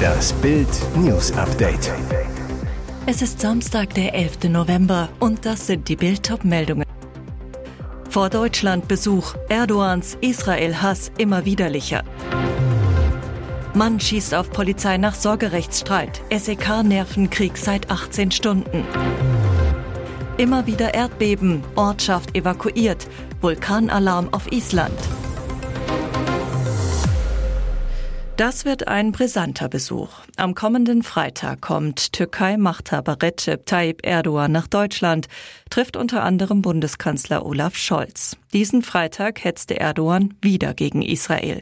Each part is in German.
Das Bild News Update. Es ist Samstag, der 11. November und das sind die Bild meldungen Vor Deutschland Besuch Erdogans Israel-Hass immer widerlicher. Mann schießt auf Polizei nach Sorgerechtsstreit. SEK-Nervenkrieg seit 18 Stunden. Immer wieder Erdbeben, Ortschaft evakuiert, Vulkanalarm auf Island. Das wird ein brisanter Besuch. Am kommenden Freitag kommt Türkei-Machthaber Recep Tayyip Erdogan nach Deutschland, trifft unter anderem Bundeskanzler Olaf Scholz. Diesen Freitag hetzte Erdogan wieder gegen Israel.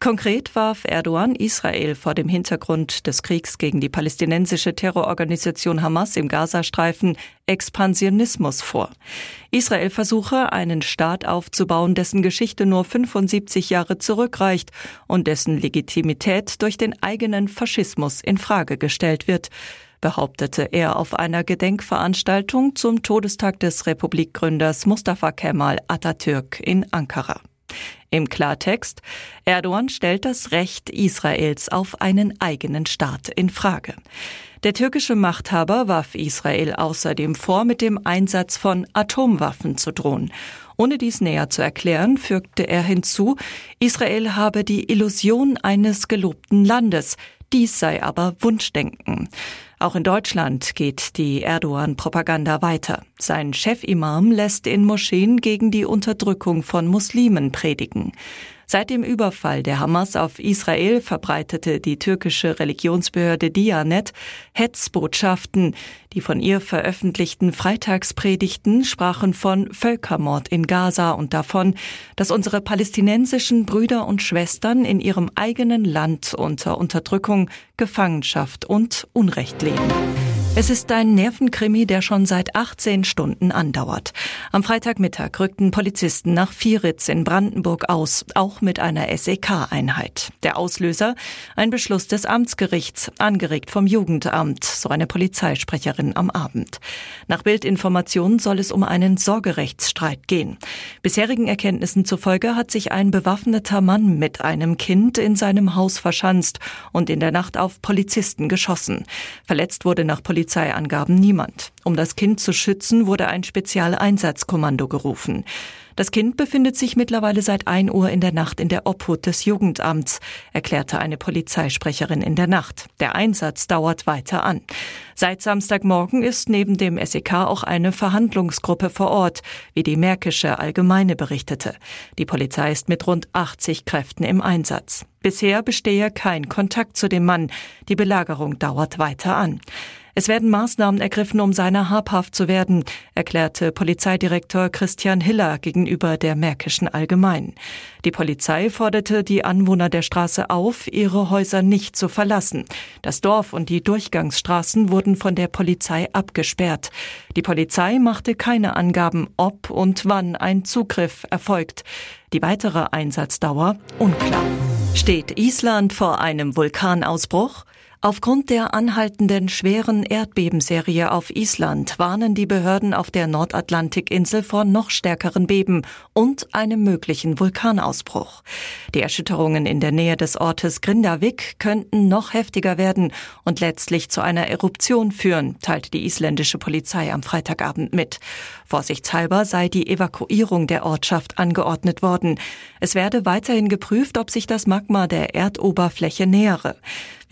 Konkret warf Erdogan Israel vor dem Hintergrund des Kriegs gegen die palästinensische Terrororganisation Hamas im Gazastreifen Expansionismus vor. Israel versuche, einen Staat aufzubauen, dessen Geschichte nur 75 Jahre zurückreicht und dessen Legitimität durch den eigenen Faschismus in Frage gestellt wird behauptete er auf einer Gedenkveranstaltung zum Todestag des Republikgründers Mustafa Kemal Atatürk in Ankara. Im Klartext, Erdogan stellt das Recht Israels auf einen eigenen Staat in Frage. Der türkische Machthaber warf Israel außerdem vor, mit dem Einsatz von Atomwaffen zu drohen. Ohne dies näher zu erklären, fügte er hinzu, Israel habe die Illusion eines gelobten Landes, dies sei aber Wunschdenken. Auch in Deutschland geht die Erdogan-Propaganda weiter. Sein Chefimam lässt in Moscheen gegen die Unterdrückung von Muslimen predigen. Seit dem Überfall der Hamas auf Israel verbreitete die türkische Religionsbehörde Dianet Hetzbotschaften. Die von ihr veröffentlichten Freitagspredigten sprachen von Völkermord in Gaza und davon, dass unsere palästinensischen Brüder und Schwestern in ihrem eigenen Land unter Unterdrückung, Gefangenschaft und Unrecht leben. Es ist ein Nervenkrimi, der schon seit 18 Stunden andauert. Am Freitagmittag rückten Polizisten nach Vieritz in Brandenburg aus, auch mit einer SEK-Einheit. Der Auslöser? Ein Beschluss des Amtsgerichts, angeregt vom Jugendamt, so eine Polizeisprecherin am Abend. Nach Bildinformationen soll es um einen Sorgerechtsstreit gehen. Bisherigen Erkenntnissen zufolge hat sich ein bewaffneter Mann mit einem Kind in seinem Haus verschanzt und in der Nacht auf Polizisten geschossen. Verletzt wurde nach Polizei Polizeiangaben niemand. Um das Kind zu schützen, wurde ein Spezialeinsatzkommando gerufen. Das Kind befindet sich mittlerweile seit 1 Uhr in der Nacht in der Obhut des Jugendamts, erklärte eine Polizeisprecherin in der Nacht. Der Einsatz dauert weiter an. Seit Samstagmorgen ist neben dem SEK auch eine Verhandlungsgruppe vor Ort, wie die Märkische Allgemeine berichtete. Die Polizei ist mit rund 80 Kräften im Einsatz. Bisher bestehe kein Kontakt zu dem Mann. Die Belagerung dauert weiter an. Es werden Maßnahmen ergriffen, um seiner habhaft zu werden, erklärte Polizeidirektor Christian Hiller gegenüber der Märkischen Allgemein. Die Polizei forderte die Anwohner der Straße auf, ihre Häuser nicht zu verlassen. Das Dorf und die Durchgangsstraßen wurden von der Polizei abgesperrt. Die Polizei machte keine Angaben, ob und wann ein Zugriff erfolgt. Die weitere Einsatzdauer unklar. Steht Island vor einem Vulkanausbruch? Aufgrund der anhaltenden schweren Erdbebenserie auf Island warnen die Behörden auf der Nordatlantikinsel vor noch stärkeren Beben und einem möglichen Vulkanausbruch. Die Erschütterungen in der Nähe des Ortes Grindavik könnten noch heftiger werden und letztlich zu einer Eruption führen, teilte die isländische Polizei am Freitagabend mit. Vorsichtshalber sei die Evakuierung der Ortschaft angeordnet worden. Es werde weiterhin geprüft, ob sich das Magma der Erdoberfläche nähere.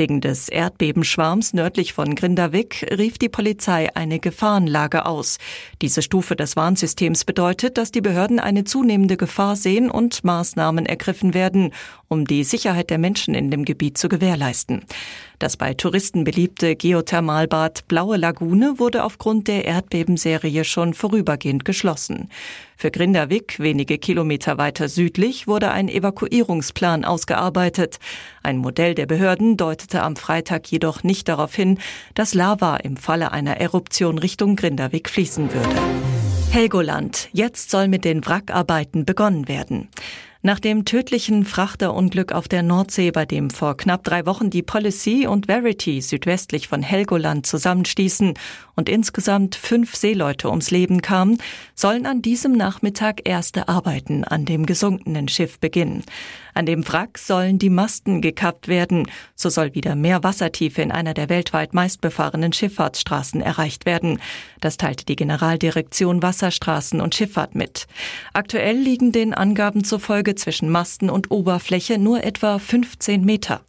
Wegen des Erdbebenschwarms nördlich von Grindavik rief die Polizei eine Gefahrenlage aus. Diese Stufe des Warnsystems bedeutet, dass die Behörden eine zunehmende Gefahr sehen und Maßnahmen ergriffen werden, um die Sicherheit der Menschen in dem Gebiet zu gewährleisten. Das bei Touristen beliebte Geothermalbad Blaue Lagune wurde aufgrund der Erdbebenserie schon vorübergehend geschlossen. Für Grindavik, wenige Kilometer weiter südlich, wurde ein Evakuierungsplan ausgearbeitet. Ein Modell der Behörden deutete am Freitag jedoch nicht darauf hin, dass Lava im Falle einer Eruption Richtung Grindavik fließen würde. Helgoland. Jetzt soll mit den Wrackarbeiten begonnen werden. Nach dem tödlichen Frachterunglück auf der Nordsee, bei dem vor knapp drei Wochen die Policy und Verity südwestlich von Helgoland zusammenstießen und insgesamt fünf Seeleute ums Leben kamen, sollen an diesem Nachmittag erste Arbeiten an dem gesunkenen Schiff beginnen. An dem Wrack sollen die Masten gekappt werden. So soll wieder mehr Wassertiefe in einer der weltweit meistbefahrenen Schifffahrtsstraßen erreicht werden. Das teilte die Generaldirektion Wasserstraßen und Schifffahrt mit. Aktuell liegen den Angaben zufolge zwischen Masten und Oberfläche nur etwa 15 Meter.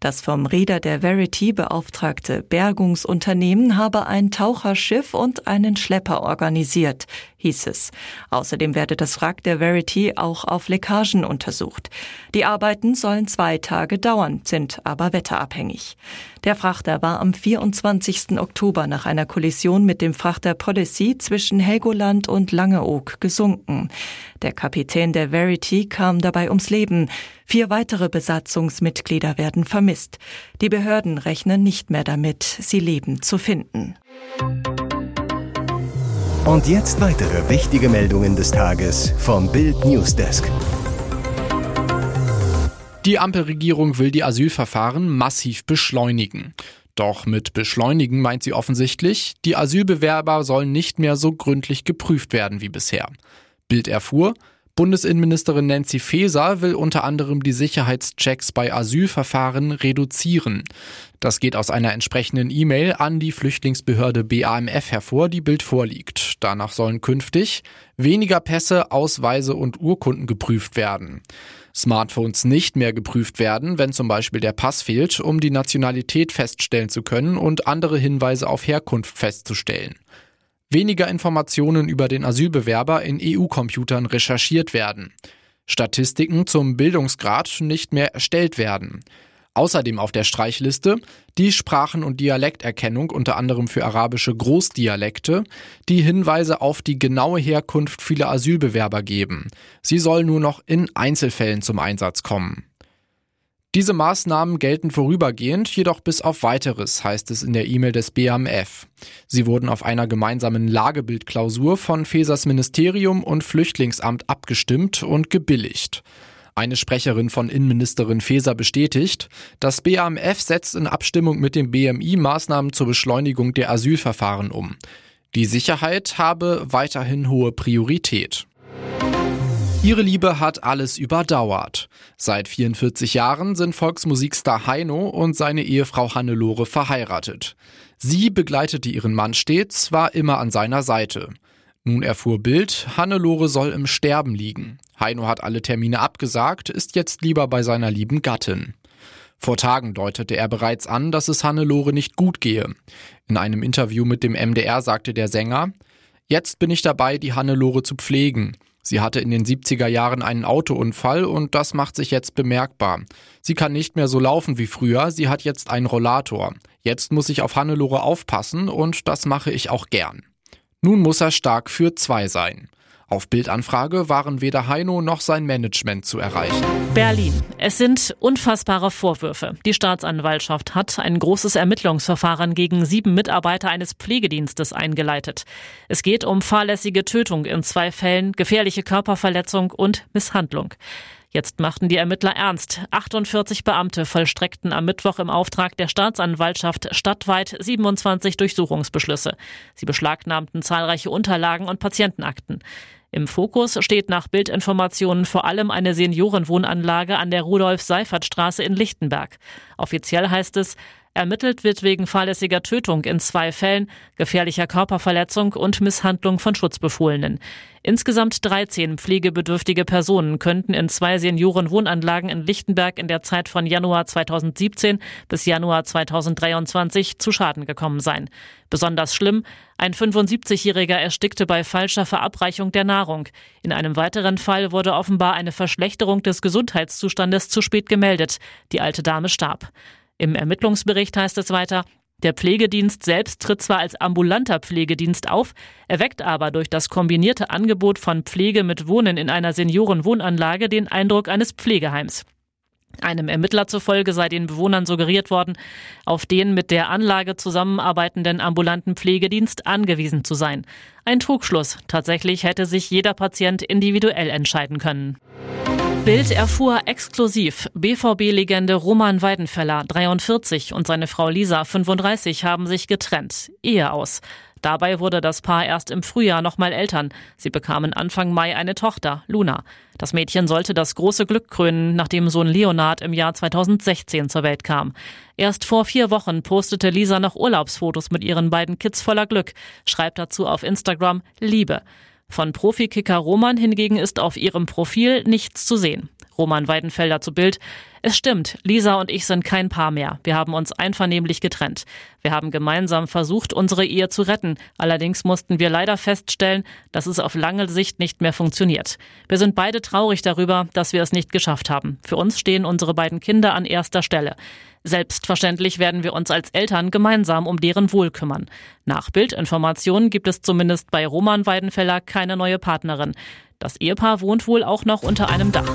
Das vom Reeder der Verity beauftragte Bergungsunternehmen habe ein Taucherschiff und einen Schlepper organisiert, hieß es. Außerdem werde das Wrack der Verity auch auf Leckagen untersucht. Die Arbeiten sollen zwei Tage dauern, sind aber wetterabhängig. Der Frachter war am 24. Oktober nach einer Kollision mit dem Frachter Policy zwischen Helgoland und Langeoog gesunken. Der Kapitän der Verity kam dabei ums Leben. Vier weitere Besatzungsmitglieder werden vermisst. Die Behörden rechnen nicht mehr damit, sie leben zu finden. Und jetzt weitere wichtige Meldungen des Tages vom Bild Newsdesk. Die Ampelregierung will die Asylverfahren massiv beschleunigen. Doch mit beschleunigen meint sie offensichtlich, die Asylbewerber sollen nicht mehr so gründlich geprüft werden wie bisher. Bild erfuhr, Bundesinnenministerin Nancy Faeser will unter anderem die Sicherheitschecks bei Asylverfahren reduzieren. Das geht aus einer entsprechenden E-Mail an die Flüchtlingsbehörde BAMF hervor, die Bild vorliegt. Danach sollen künftig weniger Pässe, Ausweise und Urkunden geprüft werden. Smartphones nicht mehr geprüft werden, wenn zum Beispiel der Pass fehlt, um die Nationalität feststellen zu können und andere Hinweise auf Herkunft festzustellen weniger Informationen über den Asylbewerber in EU-Computern recherchiert werden, Statistiken zum Bildungsgrad nicht mehr erstellt werden. Außerdem auf der Streichliste die Sprachen- und Dialekterkennung unter anderem für arabische Großdialekte, die Hinweise auf die genaue Herkunft vieler Asylbewerber geben. Sie soll nur noch in Einzelfällen zum Einsatz kommen. Diese Maßnahmen gelten vorübergehend, jedoch bis auf weiteres, heißt es in der E-Mail des BAMF. Sie wurden auf einer gemeinsamen Lagebildklausur von Fesers Ministerium und Flüchtlingsamt abgestimmt und gebilligt. Eine Sprecherin von Innenministerin Faeser bestätigt, das BAMF setzt in Abstimmung mit dem BMI Maßnahmen zur Beschleunigung der Asylverfahren um. Die Sicherheit habe weiterhin hohe Priorität. Ihre Liebe hat alles überdauert. Seit 44 Jahren sind Volksmusikstar Heino und seine Ehefrau Hannelore verheiratet. Sie begleitete ihren Mann stets, war immer an seiner Seite. Nun erfuhr Bild, Hannelore soll im Sterben liegen. Heino hat alle Termine abgesagt, ist jetzt lieber bei seiner lieben Gattin. Vor Tagen deutete er bereits an, dass es Hannelore nicht gut gehe. In einem Interview mit dem MDR sagte der Sänger, Jetzt bin ich dabei, die Hannelore zu pflegen. Sie hatte in den 70er Jahren einen Autounfall und das macht sich jetzt bemerkbar. Sie kann nicht mehr so laufen wie früher, sie hat jetzt einen Rollator. Jetzt muss ich auf Hannelore aufpassen und das mache ich auch gern. Nun muss er stark für zwei sein. Auf Bildanfrage waren weder Heino noch sein Management zu erreichen. Berlin. Es sind unfassbare Vorwürfe. Die Staatsanwaltschaft hat ein großes Ermittlungsverfahren gegen sieben Mitarbeiter eines Pflegedienstes eingeleitet. Es geht um fahrlässige Tötung in zwei Fällen, gefährliche Körperverletzung und Misshandlung. Jetzt machten die Ermittler ernst. 48 Beamte vollstreckten am Mittwoch im Auftrag der Staatsanwaltschaft stadtweit 27 Durchsuchungsbeschlüsse. Sie beschlagnahmten zahlreiche Unterlagen und Patientenakten. Im Fokus steht nach Bildinformationen vor allem eine Seniorenwohnanlage an der Rudolf-Seifert-Straße in Lichtenberg. Offiziell heißt es, Ermittelt wird wegen fahrlässiger Tötung in zwei Fällen, gefährlicher Körperverletzung und Misshandlung von Schutzbefohlenen. Insgesamt 13 pflegebedürftige Personen könnten in zwei Seniorenwohnanlagen in Lichtenberg in der Zeit von Januar 2017 bis Januar 2023 zu Schaden gekommen sein. Besonders schlimm, ein 75-Jähriger erstickte bei falscher Verabreichung der Nahrung. In einem weiteren Fall wurde offenbar eine Verschlechterung des Gesundheitszustandes zu spät gemeldet. Die alte Dame starb. Im Ermittlungsbericht heißt es weiter, der Pflegedienst selbst tritt zwar als ambulanter Pflegedienst auf, erweckt aber durch das kombinierte Angebot von Pflege mit Wohnen in einer Seniorenwohnanlage den Eindruck eines Pflegeheims. Einem Ermittler zufolge sei den Bewohnern suggeriert worden, auf den mit der Anlage zusammenarbeitenden ambulanten Pflegedienst angewiesen zu sein. Ein Trugschluss. Tatsächlich hätte sich jeder Patient individuell entscheiden können. Bild erfuhr exklusiv, BVB-Legende Roman Weidenfeller, 43, und seine Frau Lisa, 35, haben sich getrennt. Ehe aus. Dabei wurde das Paar erst im Frühjahr nochmal Eltern. Sie bekamen Anfang Mai eine Tochter, Luna. Das Mädchen sollte das große Glück krönen, nachdem Sohn Leonard im Jahr 2016 zur Welt kam. Erst vor vier Wochen postete Lisa noch Urlaubsfotos mit ihren beiden Kids voller Glück, schreibt dazu auf Instagram Liebe. Von Profikicker Roman hingegen ist auf ihrem Profil nichts zu sehen. Roman Weidenfelder zu Bild. Es stimmt, Lisa und ich sind kein Paar mehr. Wir haben uns einvernehmlich getrennt. Wir haben gemeinsam versucht, unsere Ehe zu retten. Allerdings mussten wir leider feststellen, dass es auf lange Sicht nicht mehr funktioniert. Wir sind beide traurig darüber, dass wir es nicht geschafft haben. Für uns stehen unsere beiden Kinder an erster Stelle. Selbstverständlich werden wir uns als Eltern gemeinsam um deren Wohl kümmern. Nach Bildinformationen gibt es zumindest bei Roman Weidenfeller keine neue Partnerin. Das Ehepaar wohnt wohl auch noch unter einem Dach.